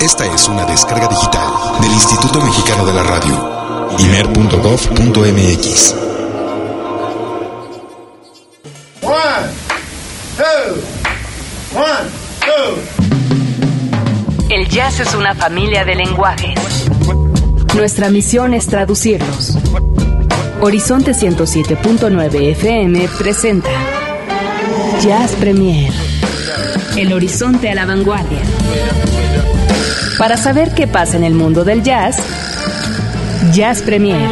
Esta es una descarga digital del Instituto Mexicano de la Radio. imer.gov.mx. El jazz es una familia de lenguajes. Nuestra misión es traducirlos. Horizonte 107.9 FM presenta Jazz Premier. El horizonte a la vanguardia. Para saber qué pasa en el mundo del jazz, Jazz Premier.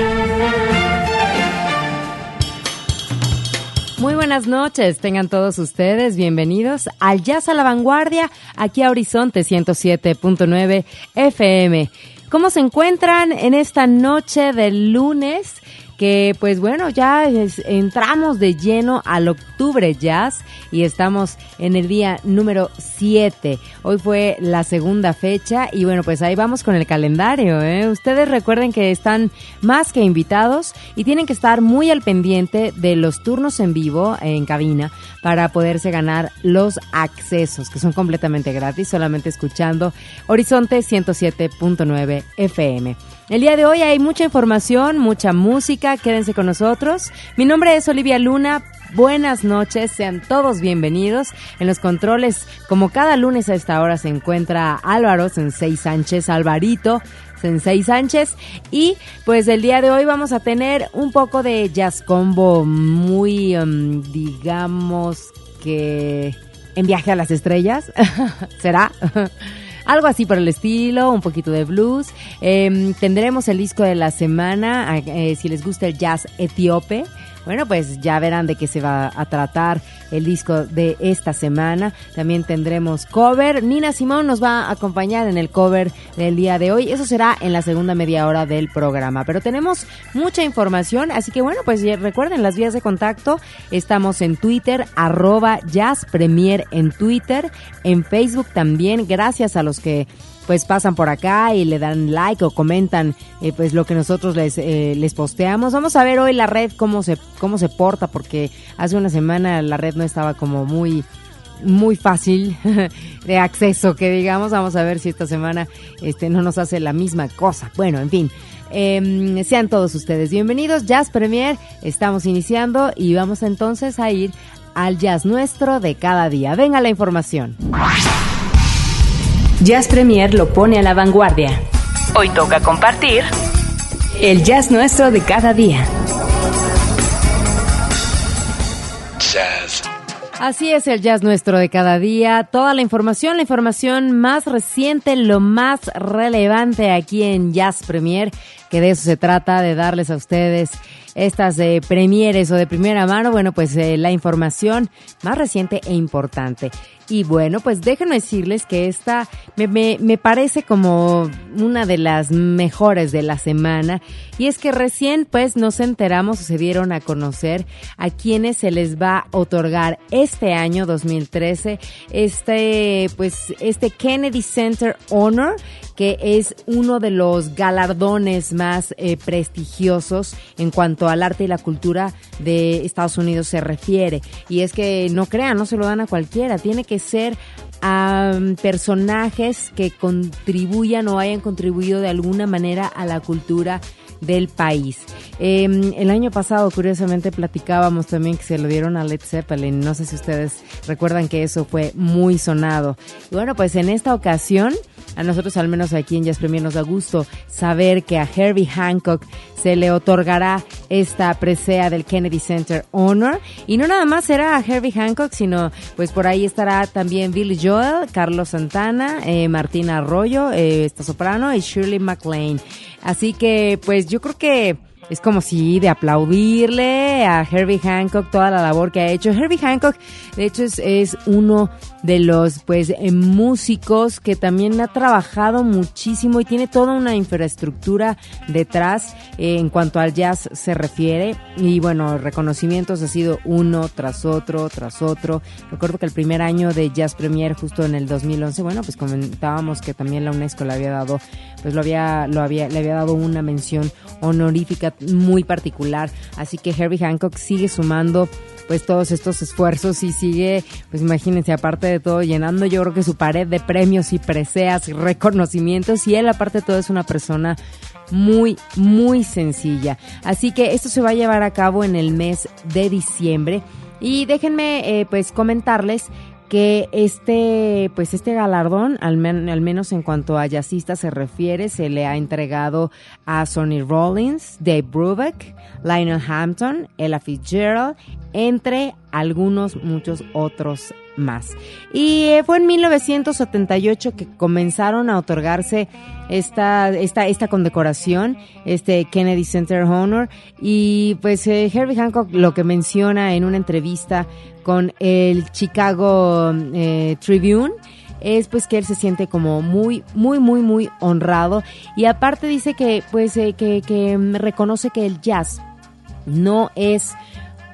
Muy buenas noches, tengan todos ustedes bienvenidos al Jazz a la Vanguardia, aquí a Horizonte 107.9 FM. ¿Cómo se encuentran en esta noche del lunes? Que pues bueno, ya entramos de lleno al octubre jazz y estamos en el día número 7. Hoy fue la segunda fecha y bueno, pues ahí vamos con el calendario. ¿eh? Ustedes recuerden que están más que invitados y tienen que estar muy al pendiente de los turnos en vivo en cabina para poderse ganar los accesos que son completamente gratis, solamente escuchando Horizonte 107.9 FM. El día de hoy hay mucha información, mucha música, quédense con nosotros. Mi nombre es Olivia Luna. Buenas noches, sean todos bienvenidos. En los controles, como cada lunes a esta hora, se encuentra Álvaro Sensei Sánchez, Alvarito Sensei Sánchez. Y pues el día de hoy vamos a tener un poco de jazz combo muy, um, digamos que en viaje a las estrellas. ¿Será? algo así por el estilo, un poquito de blues. Em, tendremos el disco de la semana, eh, si les gusta el jazz etíope. Bueno, pues ya verán de qué se va a tratar el disco de esta semana. También tendremos cover. Nina Simón nos va a acompañar en el cover del día de hoy. Eso será en la segunda media hora del programa. Pero tenemos mucha información, así que bueno, pues recuerden las vías de contacto. Estamos en Twitter, arroba Jazz en Twitter, en Facebook también. Gracias a los que pues pasan por acá y le dan like o comentan eh, pues lo que nosotros les, eh, les posteamos. Vamos a ver hoy la red cómo se, cómo se porta porque hace una semana la red no estaba como muy muy fácil de acceso que digamos. Vamos a ver si esta semana este no nos hace la misma cosa. Bueno en fin em, sean todos ustedes bienvenidos. Jazz Premier estamos iniciando y vamos entonces a ir al jazz nuestro de cada día. Venga la información Jazz Premier lo pone a la vanguardia. Hoy toca compartir el jazz nuestro de cada día. Jazz. Así es el jazz nuestro de cada día. Toda la información, la información más reciente, lo más relevante aquí en Jazz Premier, que de eso se trata, de darles a ustedes estas de premieres o de primera mano, bueno, pues eh, la información más reciente e importante. Y bueno, pues déjenme decirles que esta me, me, me, parece como una de las mejores de la semana. Y es que recién pues nos enteramos se dieron a conocer a quienes se les va a otorgar este año 2013 este pues este Kennedy Center Honor que es uno de los galardones más eh, prestigiosos en cuanto al arte y la cultura de Estados Unidos se refiere. Y es que no crean, no se lo dan a cualquiera, tiene que ser a personajes que contribuyan o hayan contribuido de alguna manera a la cultura del país. Em, el año pasado, curiosamente, platicábamos también que se lo dieron a Led Zeppelin. No sé si ustedes recuerdan que eso fue muy sonado. Y bueno, pues en esta ocasión, a nosotros al menos aquí en Jazz Premier nos da gusto saber que a Herbie Hancock se le otorgará esta presea del Kennedy Center Honor. Y no nada más será a Herbie Hancock, sino pues por ahí estará también Billy Joel, Carlos Santana, eh, Martina Arroyo, eh, esta soprano, y Shirley MacLaine. Así que pues yo creo que es como si de aplaudirle a Herbie Hancock toda la labor que ha hecho. Herbie Hancock, de hecho, es, es uno de los pues eh, músicos que también ha trabajado muchísimo y tiene toda una infraestructura detrás eh, en cuanto al jazz se refiere. Y bueno reconocimientos ha sido uno tras otro tras otro. Recuerdo que el primer año de Jazz Premier justo en el 2011 bueno pues comentábamos que también la UNESCO le había dado pues lo había lo había le había dado una mención honorífica muy particular. Así que Herbie Hancock sigue sumando pues todos estos esfuerzos y sigue, pues imagínense, aparte de todo, llenando yo creo que su pared de premios y preseas y reconocimientos y él aparte de todo es una persona muy, muy sencilla. Así que esto se va a llevar a cabo en el mes de diciembre. Y déjenme eh, pues comentarles que este, pues este galardón, al, al, menos en cuanto a jazzistas se refiere, se le ha entregado a Sonny Rollins, Dave Brubeck, Lionel Hampton, Ella Fitzgerald, entre algunos muchos otros más. Y eh, fue en 1978 que comenzaron a otorgarse esta, esta, esta condecoración, este Kennedy Center Honor, y pues eh, Herbie Hancock lo que menciona en una entrevista con el Chicago eh, Tribune es pues que él se siente como muy, muy, muy, muy honrado y aparte dice que pues que, que reconoce que el jazz no es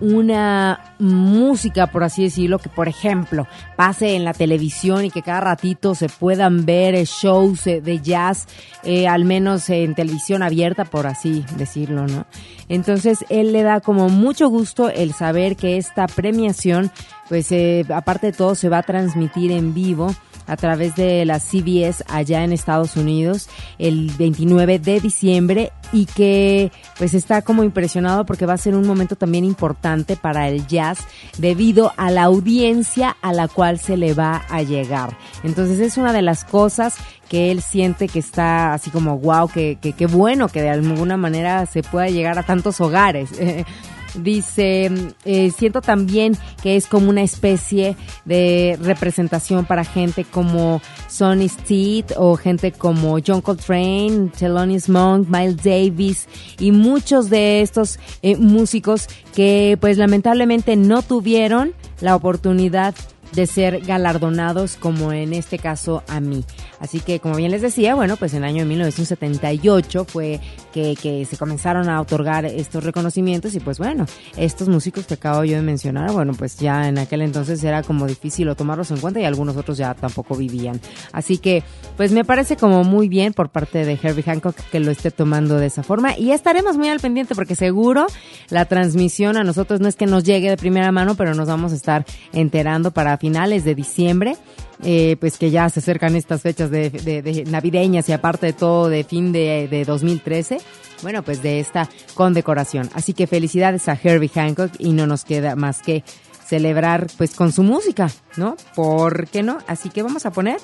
una música, por así decirlo, que por ejemplo pase en la televisión y que cada ratito se puedan ver eh, shows eh, de jazz, eh, al menos en televisión abierta, por así decirlo, ¿no? Entonces él le da como mucho gusto el saber que esta premiación, pues aparte de todo, se va a transmitir en vivo a través de la CBS allá en Estados Unidos el 29 de diciembre y que pues está como impresionado porque va a ser un momento también importante para el jazz debido a la audiencia a la cual se le va a llegar. Entonces es una de las cosas que él siente que está así como wow, que, que, que bueno que de alguna manera se pueda llegar a tantos hogares. Dice, eh, siento también que es como una especie de representación para gente como Sonny Stitt o gente como John Coltrane, Thelonious Monk, Miles Davis y muchos de estos eh, músicos que pues lamentablemente no tuvieron la oportunidad de ser galardonados como en este caso a mí. Así que como bien les decía, bueno, pues en el año 1978 fue que, que se comenzaron a otorgar estos reconocimientos y pues bueno, estos músicos que acabo yo de mencionar, bueno, pues ya en aquel entonces era como difícil tomarlos en cuenta y algunos otros ya tampoco vivían. Así que pues me parece como muy bien por parte de Herbie Hancock que lo esté tomando de esa forma y estaremos muy al pendiente porque seguro la transmisión a nosotros no es que nos llegue de primera mano, pero nos vamos a estar enterando para finales de diciembre, eh, pues que ya se acercan estas fechas de, navideñas y aparte de todo de fin de, de 2013 bueno, pues de esta condecoración. Así que felicidades a Herbie Hancock y no nos queda más que celebrar pues con su música, ¿no? ¿Por qué no? Así que vamos a poner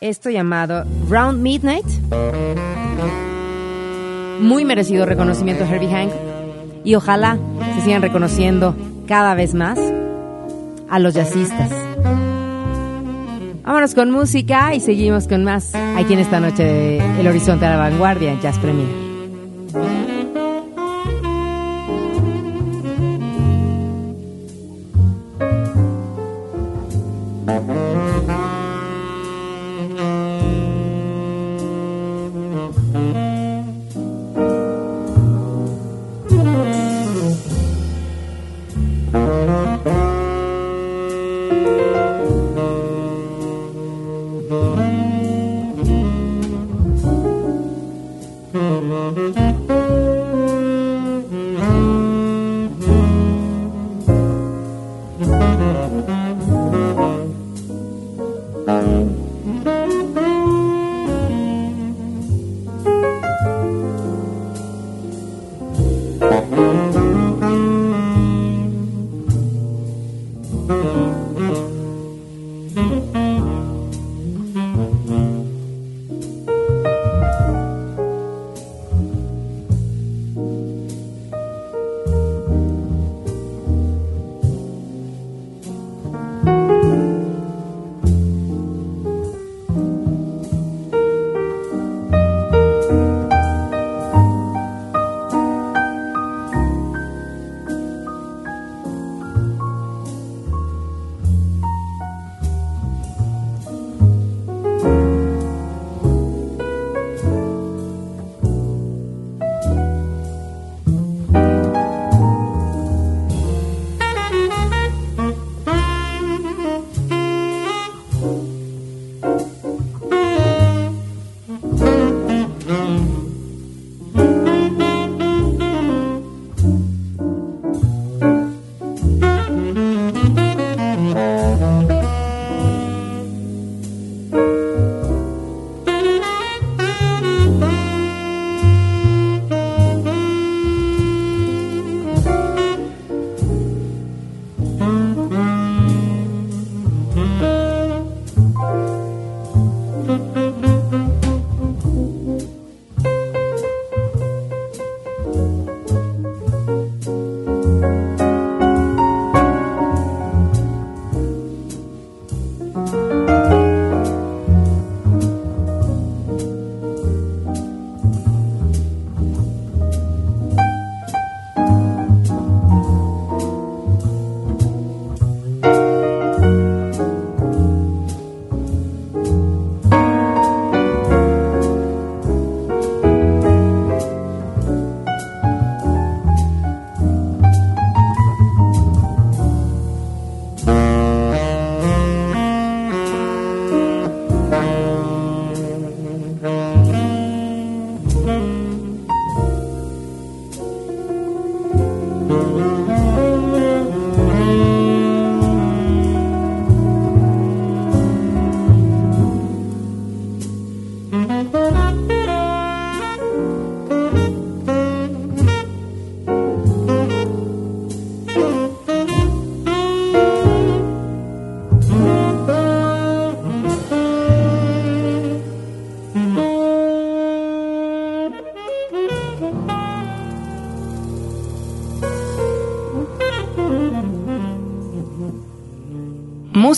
esto llamado Round Midnight. Muy merecido reconocimiento a Herbie Hancock y ojalá se sigan reconociendo cada vez más a los jazzistas. Vámonos con música y seguimos con más aquí en esta noche de El Horizonte a la Vanguardia, Jazz Premier.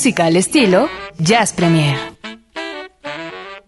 Música al estilo Jazz Premier.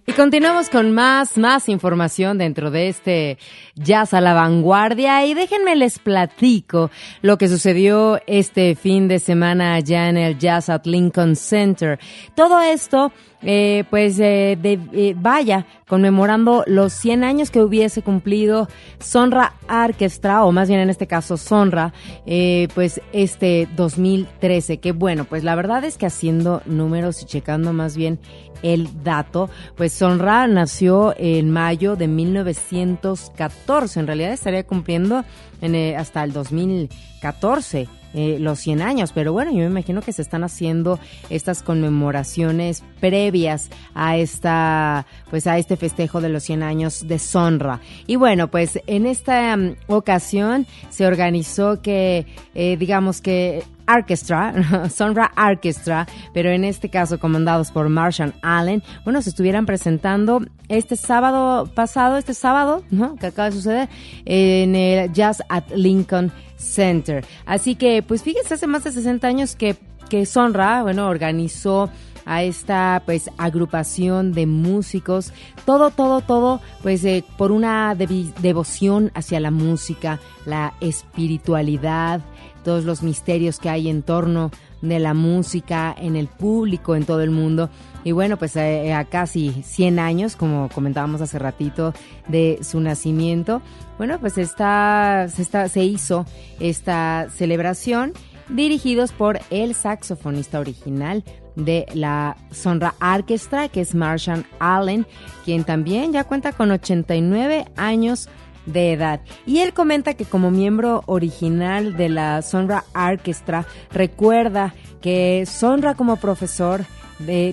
Y continuamos con más, más información dentro de este Jazz a la Vanguardia. Y déjenme les platico lo que sucedió este fin de semana allá en el Jazz at Lincoln Center. Todo esto eh, pues eh, eh, vaya conmemorando los 100 años que hubiese cumplido Sonra Orchestra, o más bien en este caso Sonra, eh, pues este 2013, que bueno, pues la verdad es que haciendo números y checando más bien el dato, pues Sonra nació en mayo de 1914, en realidad estaría cumpliendo en, hasta el 2014 eh, los 100 años, pero bueno, yo me imagino que se están haciendo estas conmemoraciones previas a esta, pues a este festejo de los 100 años de Sonra. Y bueno, pues en esta mm, ocasión se organizó que, eh, digamos que Orchestra, Sonra Orchestra, pero en este caso comandados por Marshall Allen, bueno, se estuvieran presentando este sábado pasado, este sábado, ¿no? Que acaba de suceder, en el Jazz at Lincoln Center. Así que, pues fíjense, hace más de 60 años que, que Sonra, bueno, organizó a esta pues agrupación de músicos, todo, todo, todo, pues eh, por una devoción hacia la música, la espiritualidad, todos los misterios que hay en torno de la música en el público, en todo el mundo. Y bueno, pues eh, a, casi 100 años, como comentábamos hace ratito, de su nacimiento, bueno, pues está, se, se hizo esta celebración dirigidos por el saxofonista original de la Sonra Orchestra, que es Marshall Allen, quien también ya cuenta con 89 años de edad. Y él comenta que como miembro original de la Sonra Orchestra, recuerda que Sonra como profesor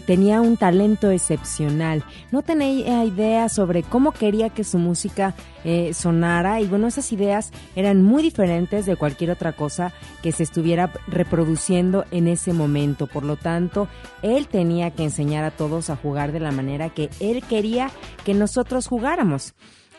tenía un talento excepcional. No tenía idea sobre cómo quería que su música eh, sonara y bueno, esas ideas eran muy diferentes de cualquier otra cosa que se estuviera reproduciendo en ese momento. Por lo tanto, él tenía que enseñar a todos a jugar de la manera que él quería que nosotros jugáramos.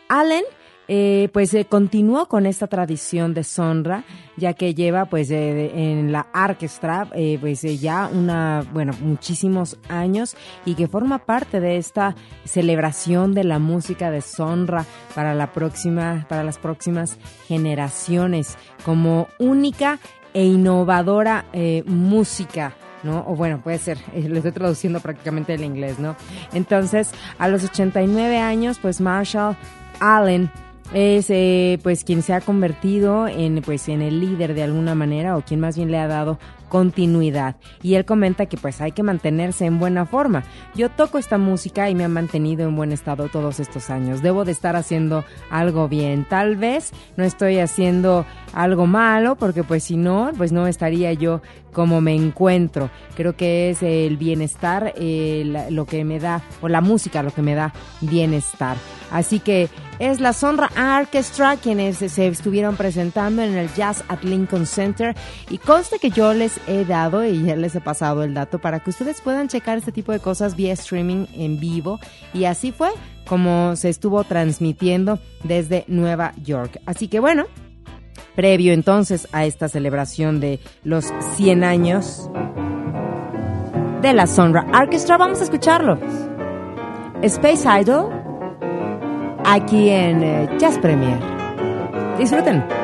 Allen eh, pues eh, continuó con esta tradición de Sonra, ya que lleva pues en la orquesta eh, pues ya una, bueno, muchísimos años y que forma parte de esta celebración de la música de Sonra para la próxima, para las próximas generaciones como única e innovadora música ¿no? O bueno, puede ser, lo estoy traduciendo prácticamente del inglés, ¿no? Entonces, a los 89 años, pues Marshall Allen es eh, pues quien se ha convertido en pues en el líder de alguna manera o quien más bien le ha dado continuidad y él comenta que pues hay que mantenerse en buena forma. Yo toco esta música y me ha mantenido en buen estado todos estos años. Debo de estar haciendo algo bien. Tal vez no estoy haciendo algo malo porque pues si no, pues no estaría yo como me encuentro. Creo que es el bienestar eh, lo que me da, o la música lo que me da bienestar. Así que es la Sonra Orchestra quienes se estuvieron presentando en el Jazz at Lincoln Center y conste que yo les he dado y ya les he pasado el dato para que ustedes puedan checar este tipo de cosas vía streaming en vivo y así fue como se estuvo transmitiendo desde Nueva York. Así que bueno, previo entonces a esta celebración de los 100 años de la Sonra Orchestra, vamos a escucharlo. Space Idol aquí en eh, Jazz Premier. Disfruten.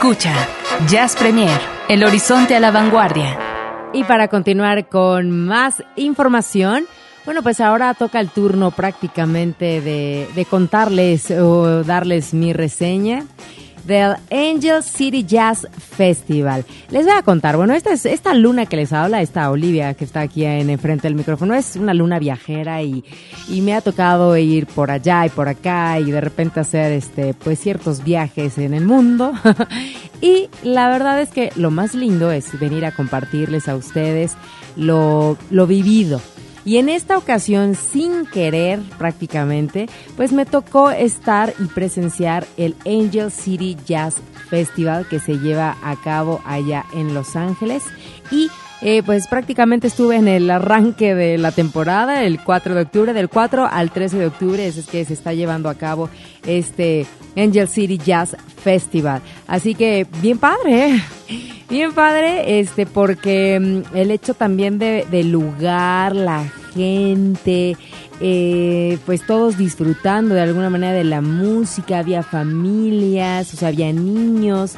Escucha, Jazz Premier, el horizonte a la vanguardia. Y para continuar con más información, bueno, pues ahora toca el turno prácticamente de, de contarles o darles mi reseña del Angel City Jazz Festival. Les voy a contar, bueno, esta, es, esta luna que les habla, esta Olivia que está aquí en frente del micrófono, es una luna viajera y, y me ha tocado ir por allá y por acá y de repente hacer este, pues ciertos viajes en el mundo. y la verdad es que lo más lindo es venir a compartirles a ustedes lo, lo vivido y en esta ocasión, sin querer prácticamente, pues me tocó estar y presenciar el Angel City Jazz Festival que se lleva a cabo allá en Los Ángeles. Y eh, pues prácticamente estuve en el arranque de la temporada, el 4 de octubre, del 4 al 13 de octubre, es que se está llevando a cabo este Angel City Jazz Festival. Así que bien padre, ¿eh? bien padre, este, porque mm, el hecho también de, del lugar, la gente, eh, pues todos disfrutando de alguna manera de la música, había familias, o sea, había niños,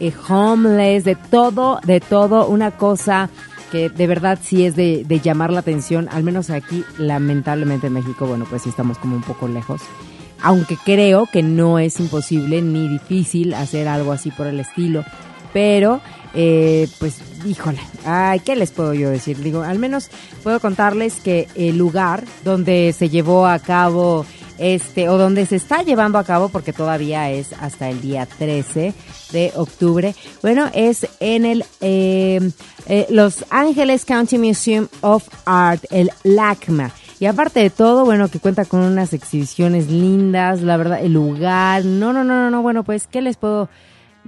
eh, homeless, de todo, de todo, una cosa que de verdad sí es de, de llamar la atención, al menos aquí, lamentablemente en México, bueno, pues sí estamos como un poco lejos. Aunque creo que no es imposible ni difícil hacer algo así por el estilo, pero eh, pues híjole, ay, ¿qué les puedo yo decir? Digo, al menos puedo contarles que el lugar donde se llevó a cabo este, o donde se está llevando a cabo, porque todavía es hasta el día 13 de octubre, bueno, es en el eh, eh, Los Ángeles County Museum of Art, el LACMA. Y aparte de todo, bueno, que cuenta con unas exhibiciones lindas, la verdad, el lugar, no, no, no, no, no, bueno, pues, ¿qué les puedo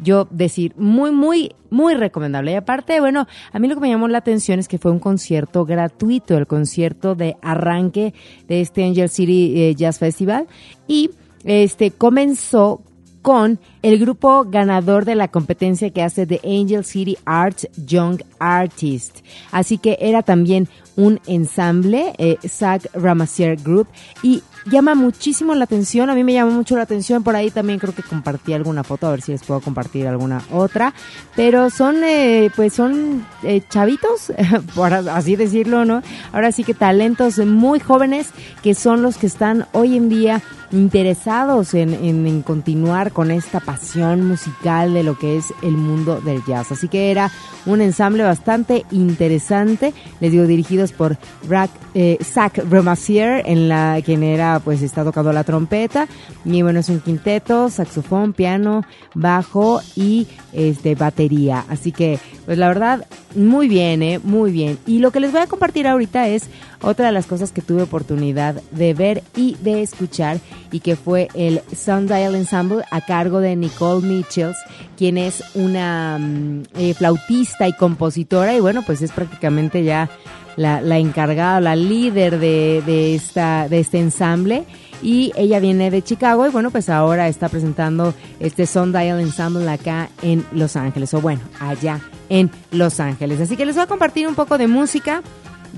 yo decir, muy, muy, muy recomendable. Y aparte, bueno, a mí lo que me llamó la atención es que fue un concierto gratuito, el concierto de arranque de este Angel City eh, Jazz Festival. Y este comenzó con el grupo ganador de la competencia que hace de Angel City Arts Young Artist. Así que era también un ensamble, eh, Zach Ramasier Group, y llama muchísimo la atención, a mí me llama mucho la atención, por ahí también creo que compartí alguna foto, a ver si les puedo compartir alguna otra, pero son, eh, pues son eh, chavitos, por así decirlo, ¿no? Ahora sí que talentos muy jóvenes que son los que están hoy en día interesados en, en, continuar con esta pasión musical de lo que es el mundo del jazz. Así que era un ensamble bastante interesante, les digo, por Zach eh, Zach Romasier, en la quien era, pues está tocando la trompeta, y bueno, es un quinteto, saxofón, piano, bajo y este batería. Así que, pues la verdad, muy bien, eh, muy bien. Y lo que les voy a compartir ahorita es otra de las cosas que tuve oportunidad de ver y de escuchar y que fue el Sundial Ensemble a cargo de Nicole Mitchells, quien es una mm, eh, flautista y compositora y bueno, pues es prácticamente ya la, encargada, la líder de, de, esta, de este ensamble. Y ella viene de Chicago y bueno, pues ahora está presentando este Sundial Ensemble acá en Los Ángeles, o bueno, allá en Los Ángeles. Así que les voy a compartir un poco de música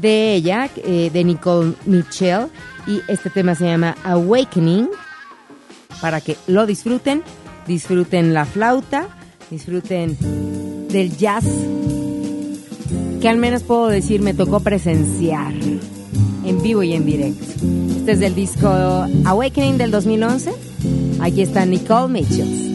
de ella, eh, de Nicole Mitchell, y este tema se llama Awakening, para que lo disfruten, disfruten la flauta, disfruten del jazz, que al menos puedo decir me tocó presenciar en vivo y en directo. Este es del disco Awakening del 2011. Aquí está Nicole Mitchell.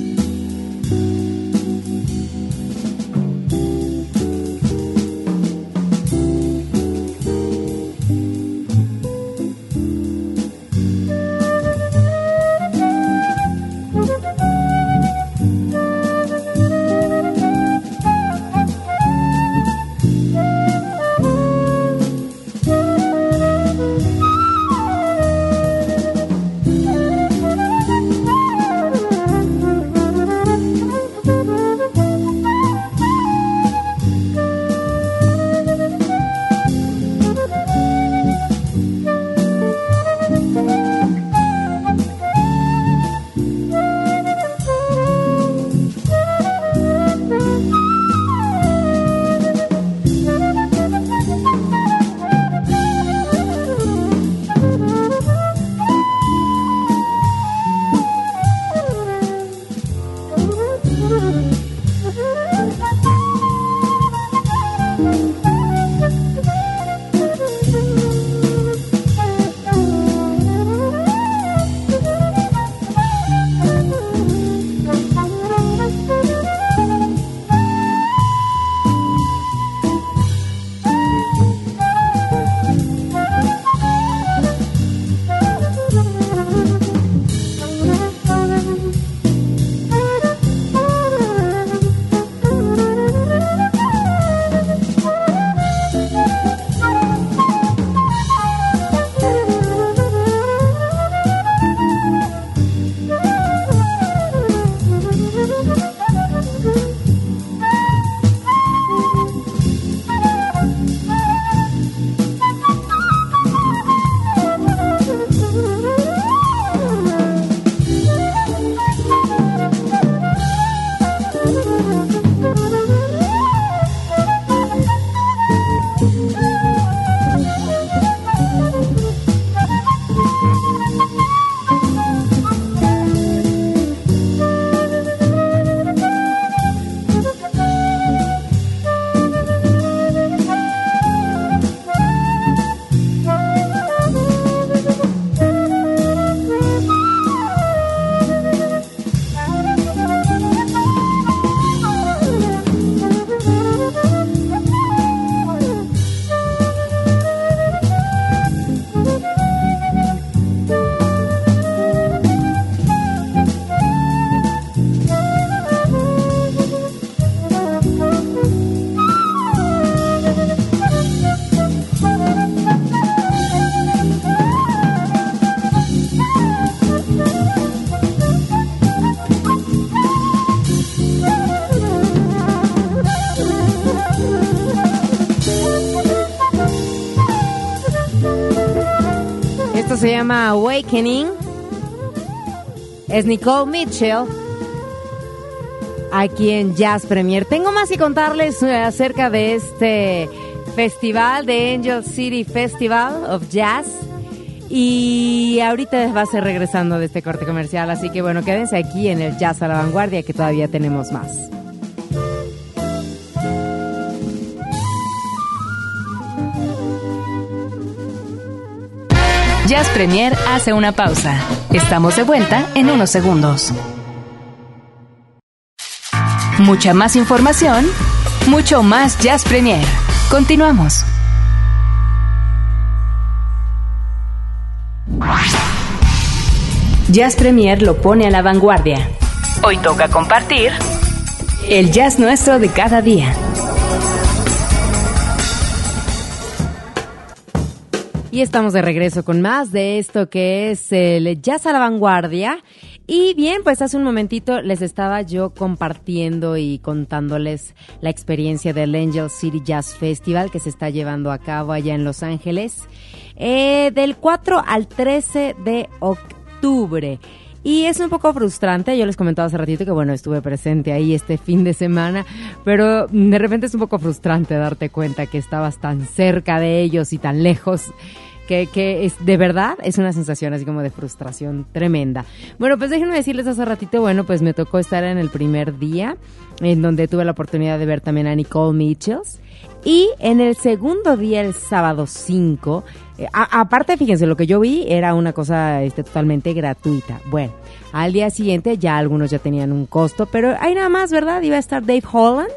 Se llama Awakening. Es Nicole Mitchell. Aquí en Jazz Premier. Tengo más que contarles eh, acerca de este festival de Angel City Festival of Jazz. Y ahorita va a ser regresando de este corte comercial, así que bueno, quédense aquí en el Jazz a la Vanguardia que todavía tenemos más. Jazz Premier hace una pausa. Estamos de vuelta en unos segundos. Mucha más información, mucho más Jazz Premier. Continuamos. Jazz Premier lo pone a la vanguardia. Hoy toca compartir el jazz nuestro de cada día. Y estamos de regreso con más de esto que es el jazz a la vanguardia. Y bien, pues hace un momentito les estaba yo compartiendo y contándoles la experiencia del Angel City Jazz Festival que se está llevando a cabo allá en Los Ángeles eh, del 4 al 13 de octubre. Y es un poco frustrante, yo les comentaba hace ratito que bueno, estuve presente ahí este fin de semana, pero de repente es un poco frustrante darte cuenta que estabas tan cerca de ellos y tan lejos que, que, es de verdad es una sensación así como de frustración tremenda. Bueno, pues déjenme decirles hace ratito, bueno, pues me tocó estar en el primer día, en donde tuve la oportunidad de ver también a Nicole Mitchells. Y en el segundo día, el sábado 5, eh, aparte, fíjense, lo que yo vi era una cosa este, totalmente gratuita. Bueno, al día siguiente ya algunos ya tenían un costo, pero hay nada más, ¿verdad? Iba a estar Dave Holland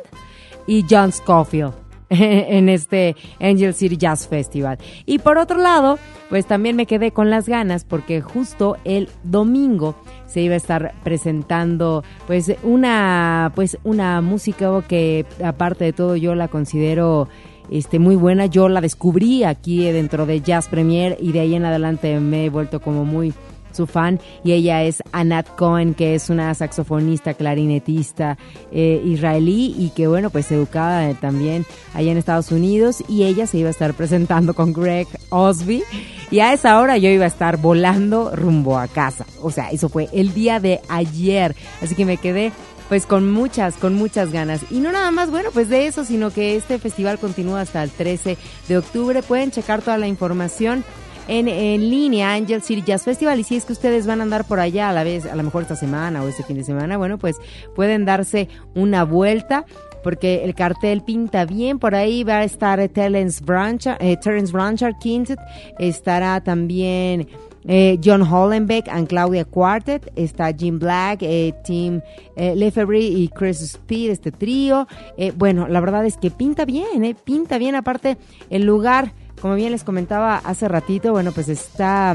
y John Scofield en este Angel City Jazz Festival. Y por otro lado, pues también me quedé con las ganas porque justo el domingo se iba a estar presentando pues una pues una música que aparte de todo yo la considero este muy buena. Yo la descubrí aquí dentro de Jazz Premier y de ahí en adelante me he vuelto como muy su fan, y ella es Anat Cohen, que es una saxofonista, clarinetista eh, israelí y que, bueno, pues educada también allá en Estados Unidos, y ella se iba a estar presentando con Greg Osby, y a esa hora yo iba a estar volando rumbo a casa. O sea, eso fue el día de ayer, así que me quedé pues con muchas, con muchas ganas. Y no nada más, bueno, pues de eso, sino que este festival continúa hasta el 13 de octubre. Pueden checar toda la información en, en línea Angel City Jazz Festival y si es que ustedes van a andar por allá a la vez, a lo mejor esta semana o este fin de semana, bueno, pues pueden darse una vuelta porque el cartel pinta bien. Por ahí va a estar Terence Blanchard, eh, Terence Blanchard Quintet, estará también eh, John Hollenbeck and Claudia Quartet, está Jim Black, eh, Tim eh, Lefebvre y Chris Speed, este trío. Bueno, la verdad es que pinta bien, pinta bien. Aparte, el lugar como bien les comentaba hace ratito, bueno, pues está,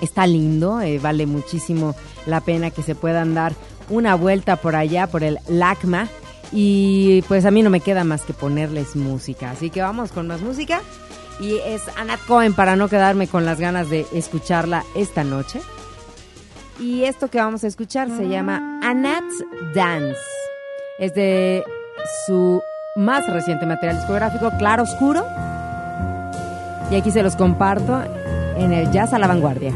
está lindo, vale muchísimo la pena que se puedan dar una vuelta por allá, por el LACMA. Y pues a mí no me queda más que ponerles música. Así que vamos con más música. Y es Anat Cohen para no quedarme con las ganas de escucharla esta noche. Y esto que vamos a escuchar se llama Anat's Dance. Es de su más reciente material discográfico, Claro Oscuro. Y aquí se los comparto en el Jazz a la Vanguardia.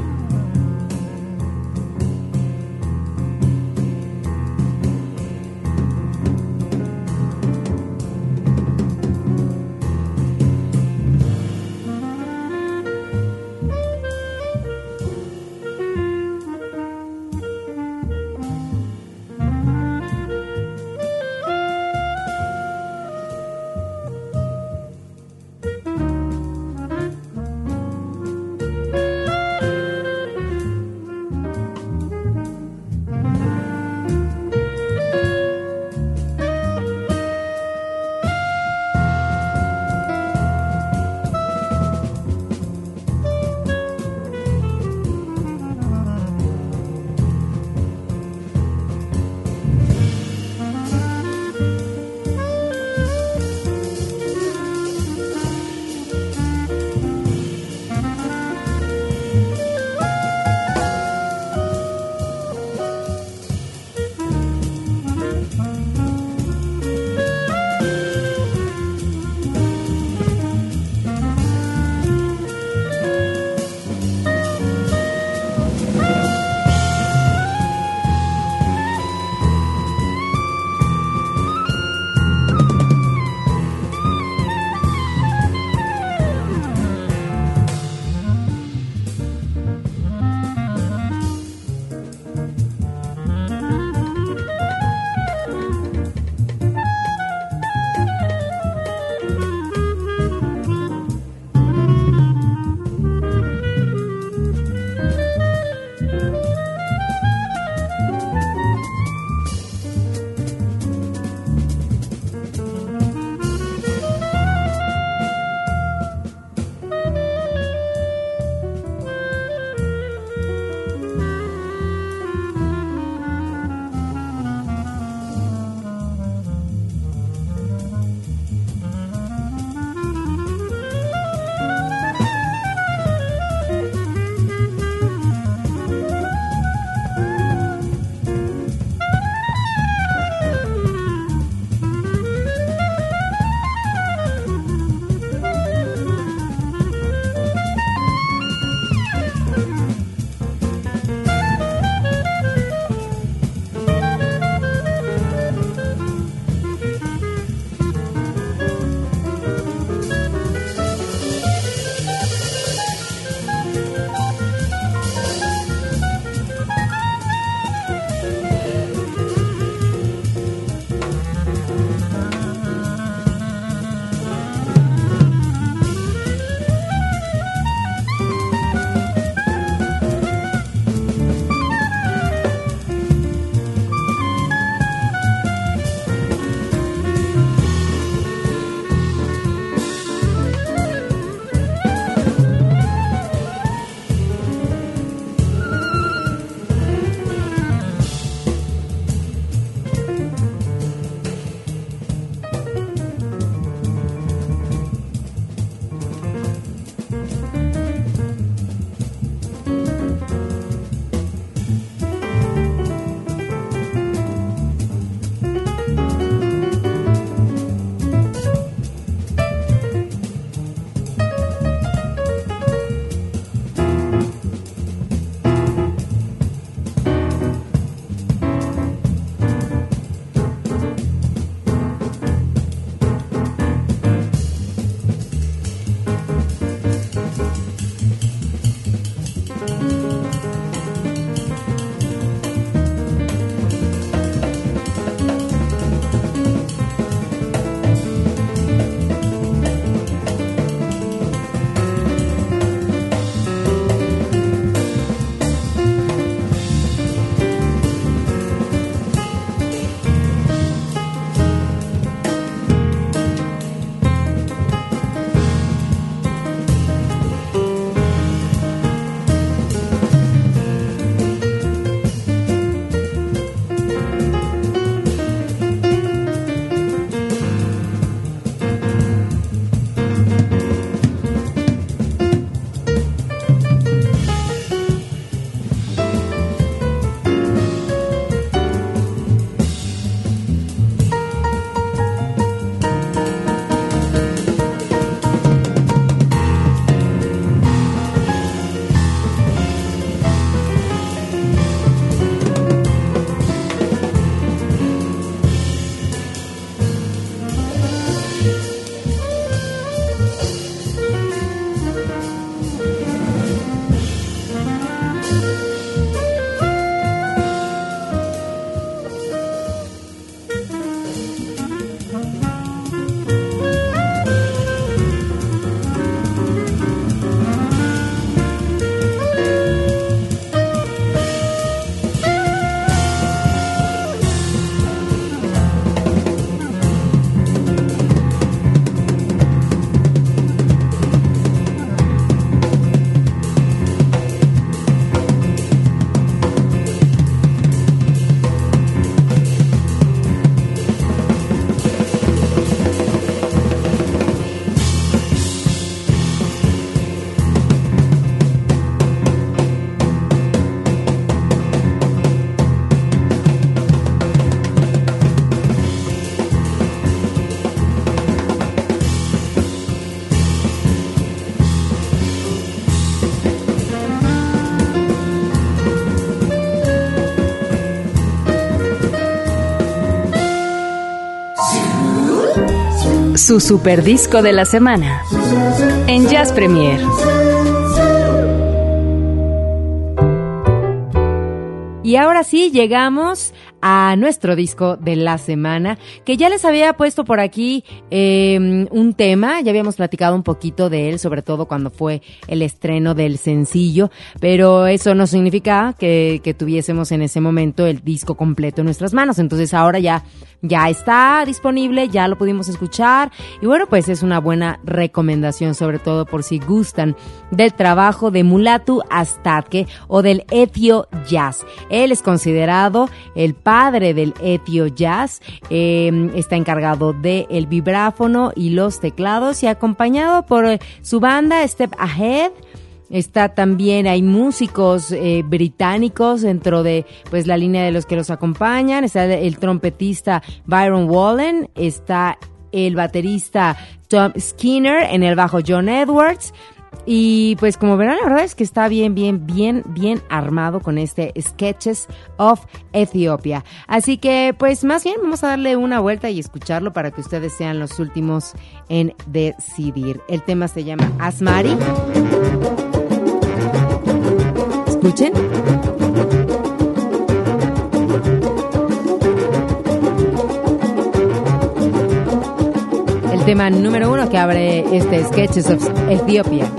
Su super disco de la semana. En Jazz Premier. Y ahora sí, llegamos a nuestro disco de la semana, que ya les había puesto por aquí em, un tema, ya habíamos platicado un poquito de él, sobre todo cuando fue el estreno del sencillo, pero eso no significa que tuviésemos en ese momento el disco completo en nuestras manos, entonces ahora ya ya está disponible, ya lo pudimos escuchar y bueno, pues es una buena recomendación, sobre todo por si gustan del trabajo de Mulatu Astatke o del Etio Jazz. Él es considerado el padre del Etio Jazz, em, está encargado del el vibráfono y los teclados y acompañado por eh, su banda Step Ahead. Está también, hay músicos eh, británicos dentro de pues la línea de los que los acompañan. Está el, trompetista Byron Wallen, está el baterista Tom Skinner, en el bajo John Edwards. Y pues como verán, la verdad es que está bien, bien, bien, bien armado con este Sketches of Ethiopia. Así que pues más bien vamos a darle una vuelta y escucharlo para que ustedes sean los últimos en decidir. El tema se llama Asmari. Escuchen. El tema número uno que abre este Sketches of Ethiopia.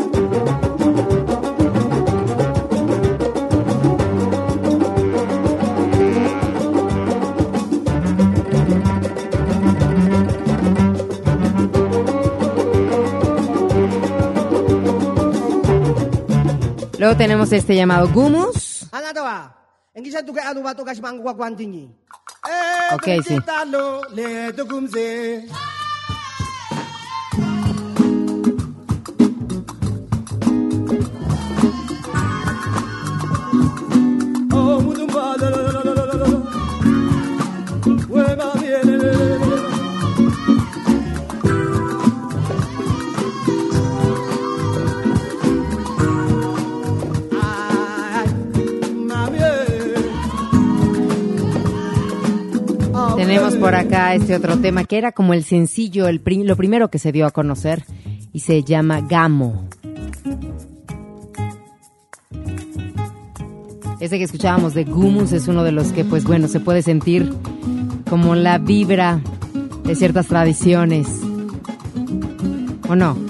Luego tenemos este llamado Gumus. Ok, sí. Por acá este otro tema que era como el sencillo, el lo primero que se dio a conocer y se llama Gamo. Ese que escuchábamos de Gumus es uno de los que, pues bueno, se puede sentir como la vibra de ciertas tradiciones. ¿O no?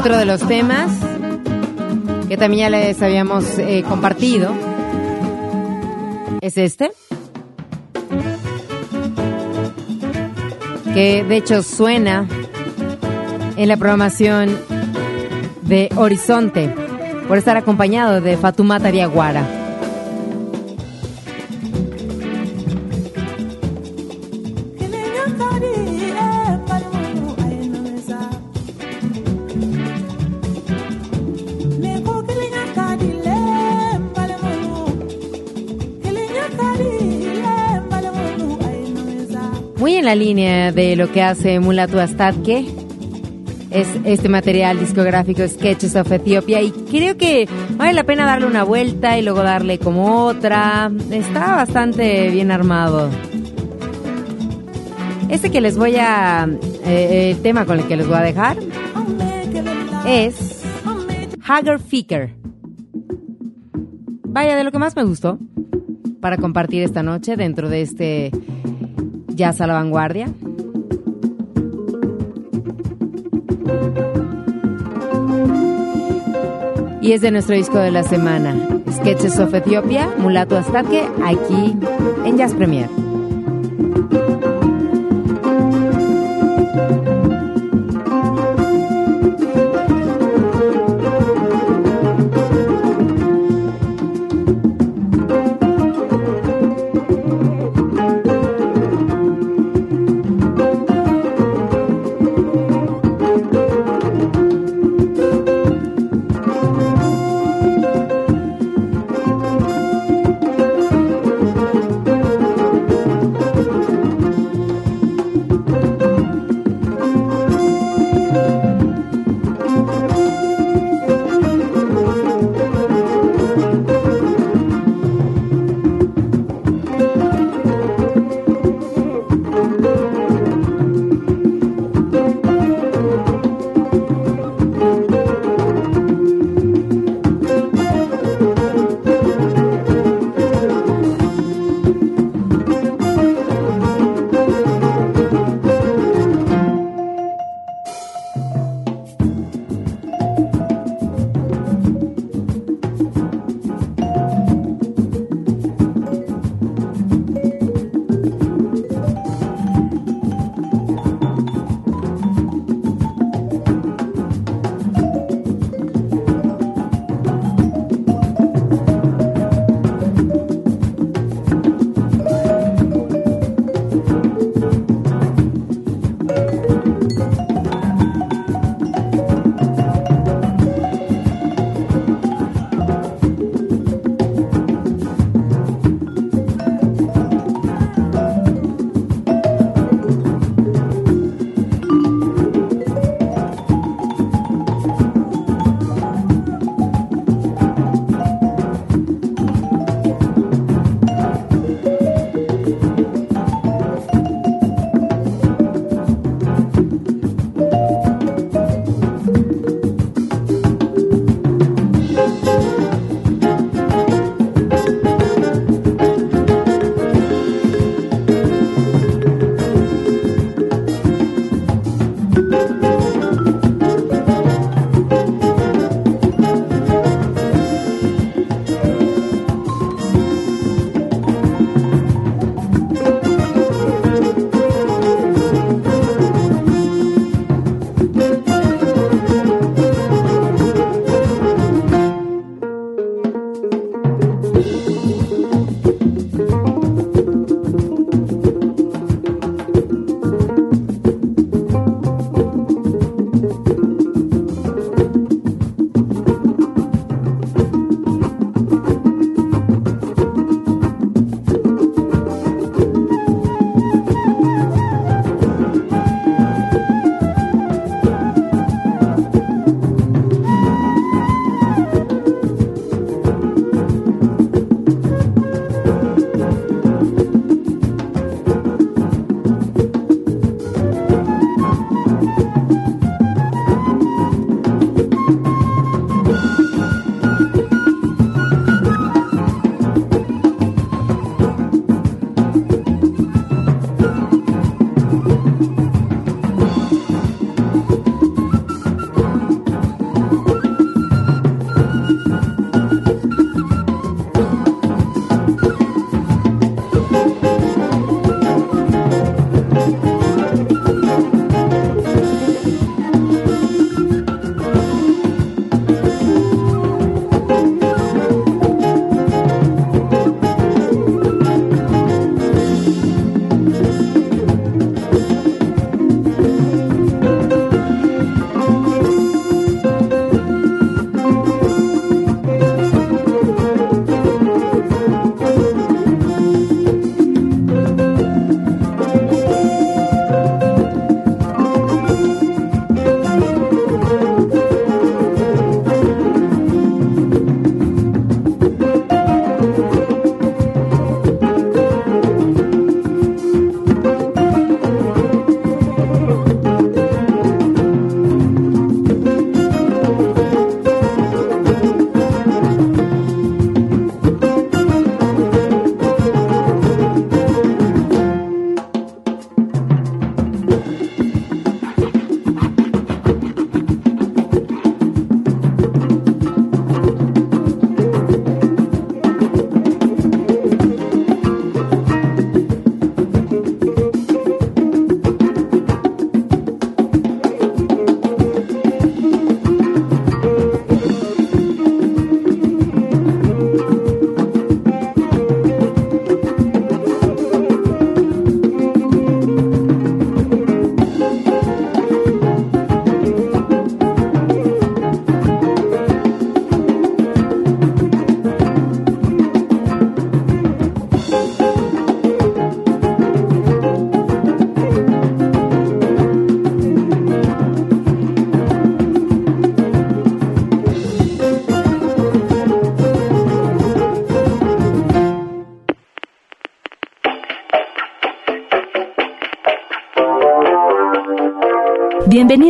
Otro de los temas que también ya les habíamos eh, compartido es este. Que de hecho suena en la programación de Horizonte por estar acompañado de Fatumata Diaguara. Línea de lo que hace Mulatu Astatke. Es este material discográfico Sketches of Ethiopia y creo que vale la pena darle una vuelta y luego darle como otra. Está bastante bien armado. Este que les voy a... Eh, el tema con el que les voy a dejar es Hager Ficker. Vaya, de lo que más me gustó para compartir esta noche dentro de este Jazz a la vanguardia. Y es de nuestro disco de la semana, Sketches of Ethiopia, Mulato Astatke, aquí en Jazz Premier.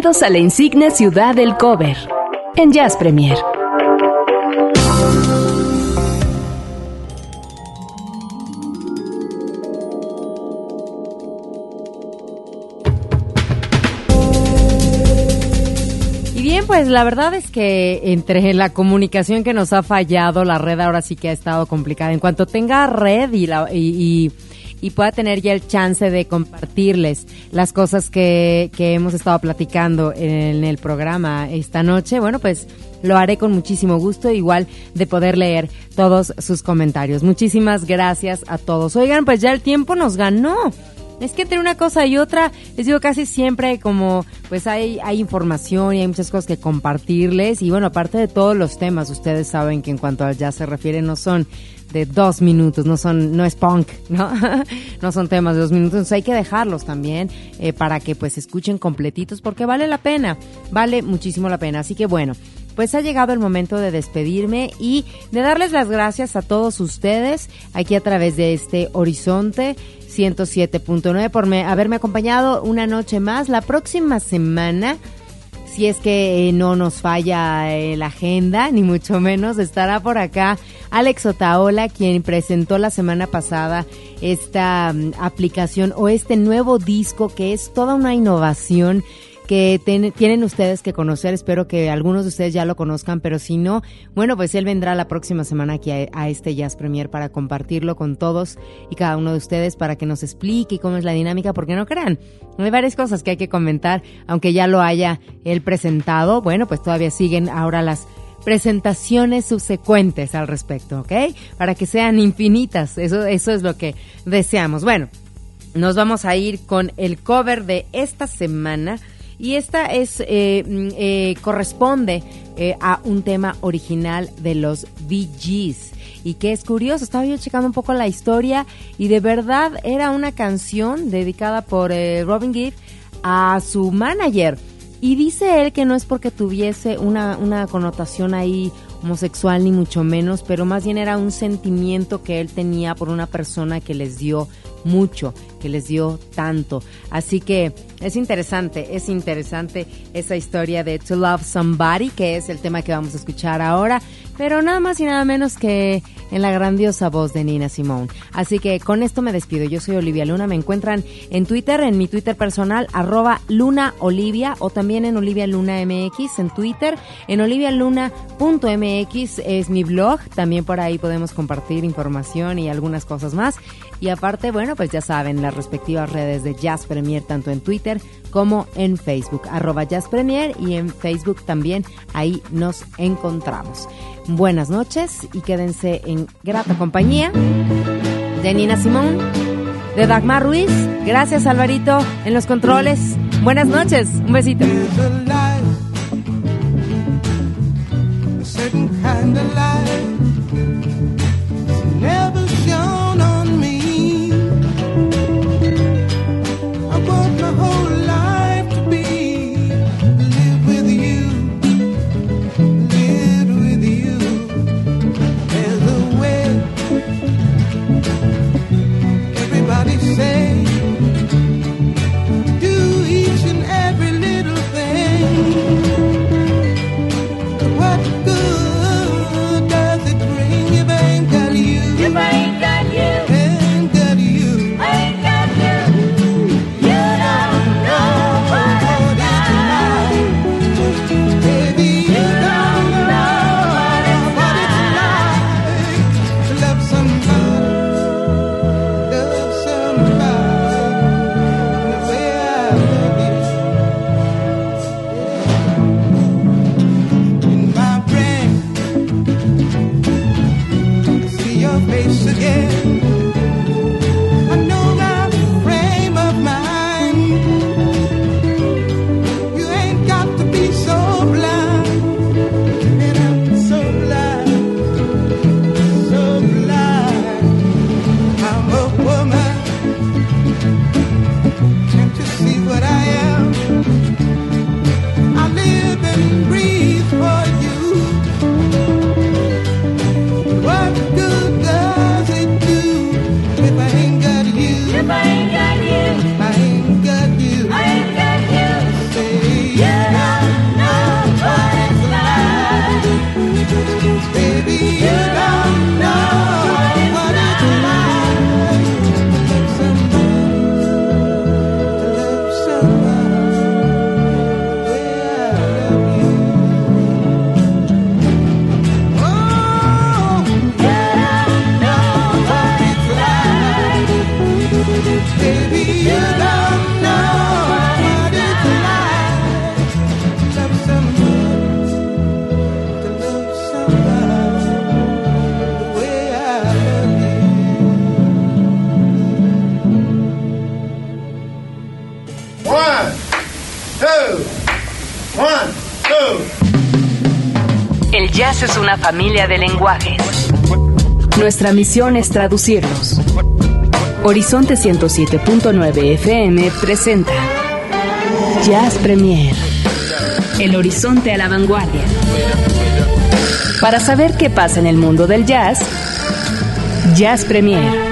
Bienvenidos a la insigne ciudad del cover en Jazz Premier. Y bien, pues la verdad es que entre la comunicación que nos ha fallado, la red ahora sí que ha estado complicada. En cuanto tenga red y, la, y y pueda tener ya el chance de compartirles las cosas que, que hemos estado platicando en el programa esta noche, bueno, pues lo haré con muchísimo gusto, igual de poder leer todos sus comentarios. Muchísimas gracias a todos. Oigan, pues ya el tiempo nos ganó. Es que entre una cosa y otra, les digo casi siempre como pues hay, hay información y hay muchas cosas que compartirles y bueno, aparte de todos los temas, ustedes saben que en cuanto al jazz se refiere no son de dos minutos, no son, no es punk, ¿no? no son temas de dos minutos, entonces hay que dejarlos también eh, para que pues escuchen completitos porque vale la pena, vale muchísimo la pena. Así que bueno, pues ha llegado el momento de despedirme y de darles las gracias a todos ustedes aquí a través de este horizonte 107.9 por haberme acompañado una noche más. La próxima semana si es que eh, no nos falla eh, la agenda, ni mucho menos, estará por acá Alex Otaola, quien presentó la semana pasada esta mm, aplicación o este nuevo disco que es toda una innovación que tienen ustedes que conocer. Espero que algunos de ustedes ya lo conozcan, pero si no, bueno, pues él vendrá la próxima semana aquí a, este Jazz Premier para compartirlo con todos y cada uno de ustedes para que nos explique cómo es la dinámica, porque no crean, hay varias cosas que hay que comentar, aunque ya lo haya él presentado. Bueno, pues todavía siguen ahora las presentaciones subsecuentes al respecto, ¿ok? Para que sean infinitas. Eso, eso es lo que deseamos. Bueno, nos vamos a ir con el cover de esta semana y esta es eh, mm, eh, corresponde eh, a un tema original de los VGs y que es curioso, estaba yo checando un poco la historia y de verdad era una canción dedicada por Robin Gibb a su manager. Y dice él que no es porque tuviese una, una connotación ahí homosexual ni mucho menos, pero más bien era un sentimiento que él tenía por una persona que les dio mucho, que les dio tanto. Así que es interesante, es interesante esa historia de To Love Somebody, que es el tema que vamos a escuchar ahora, pero nada más y nada menos que en la grandiosa voz de Nina Simone. Así que con esto me despido. Yo soy Olivia Luna, me encuentran en Twitter, en mi Twitter personal, arroba Luna Olivia, o también en Olivia Luna MX, en Twitter, en olivialuna.mx es mi blog, también por ahí podemos compartir información y algunas cosas más. Y aparte, bueno, pues ya saben, las respectivas redes de Jazz Premier, tanto en Twitter como en Facebook, arroba Jazz Premier y en Facebook también, ahí nos encontramos. Buenas noches y quédense en grata compañía de Nina Simón, de Dagmar Ruiz. Gracias Alvarito en los controles. Buenas noches, un besito. Familia de lenguajes. Nuestra misión es traducirlos. Horizonte 107.9 FM presenta Jazz Premier. El horizonte a la vanguardia. Para saber qué pasa en el mundo del jazz, Jazz Premier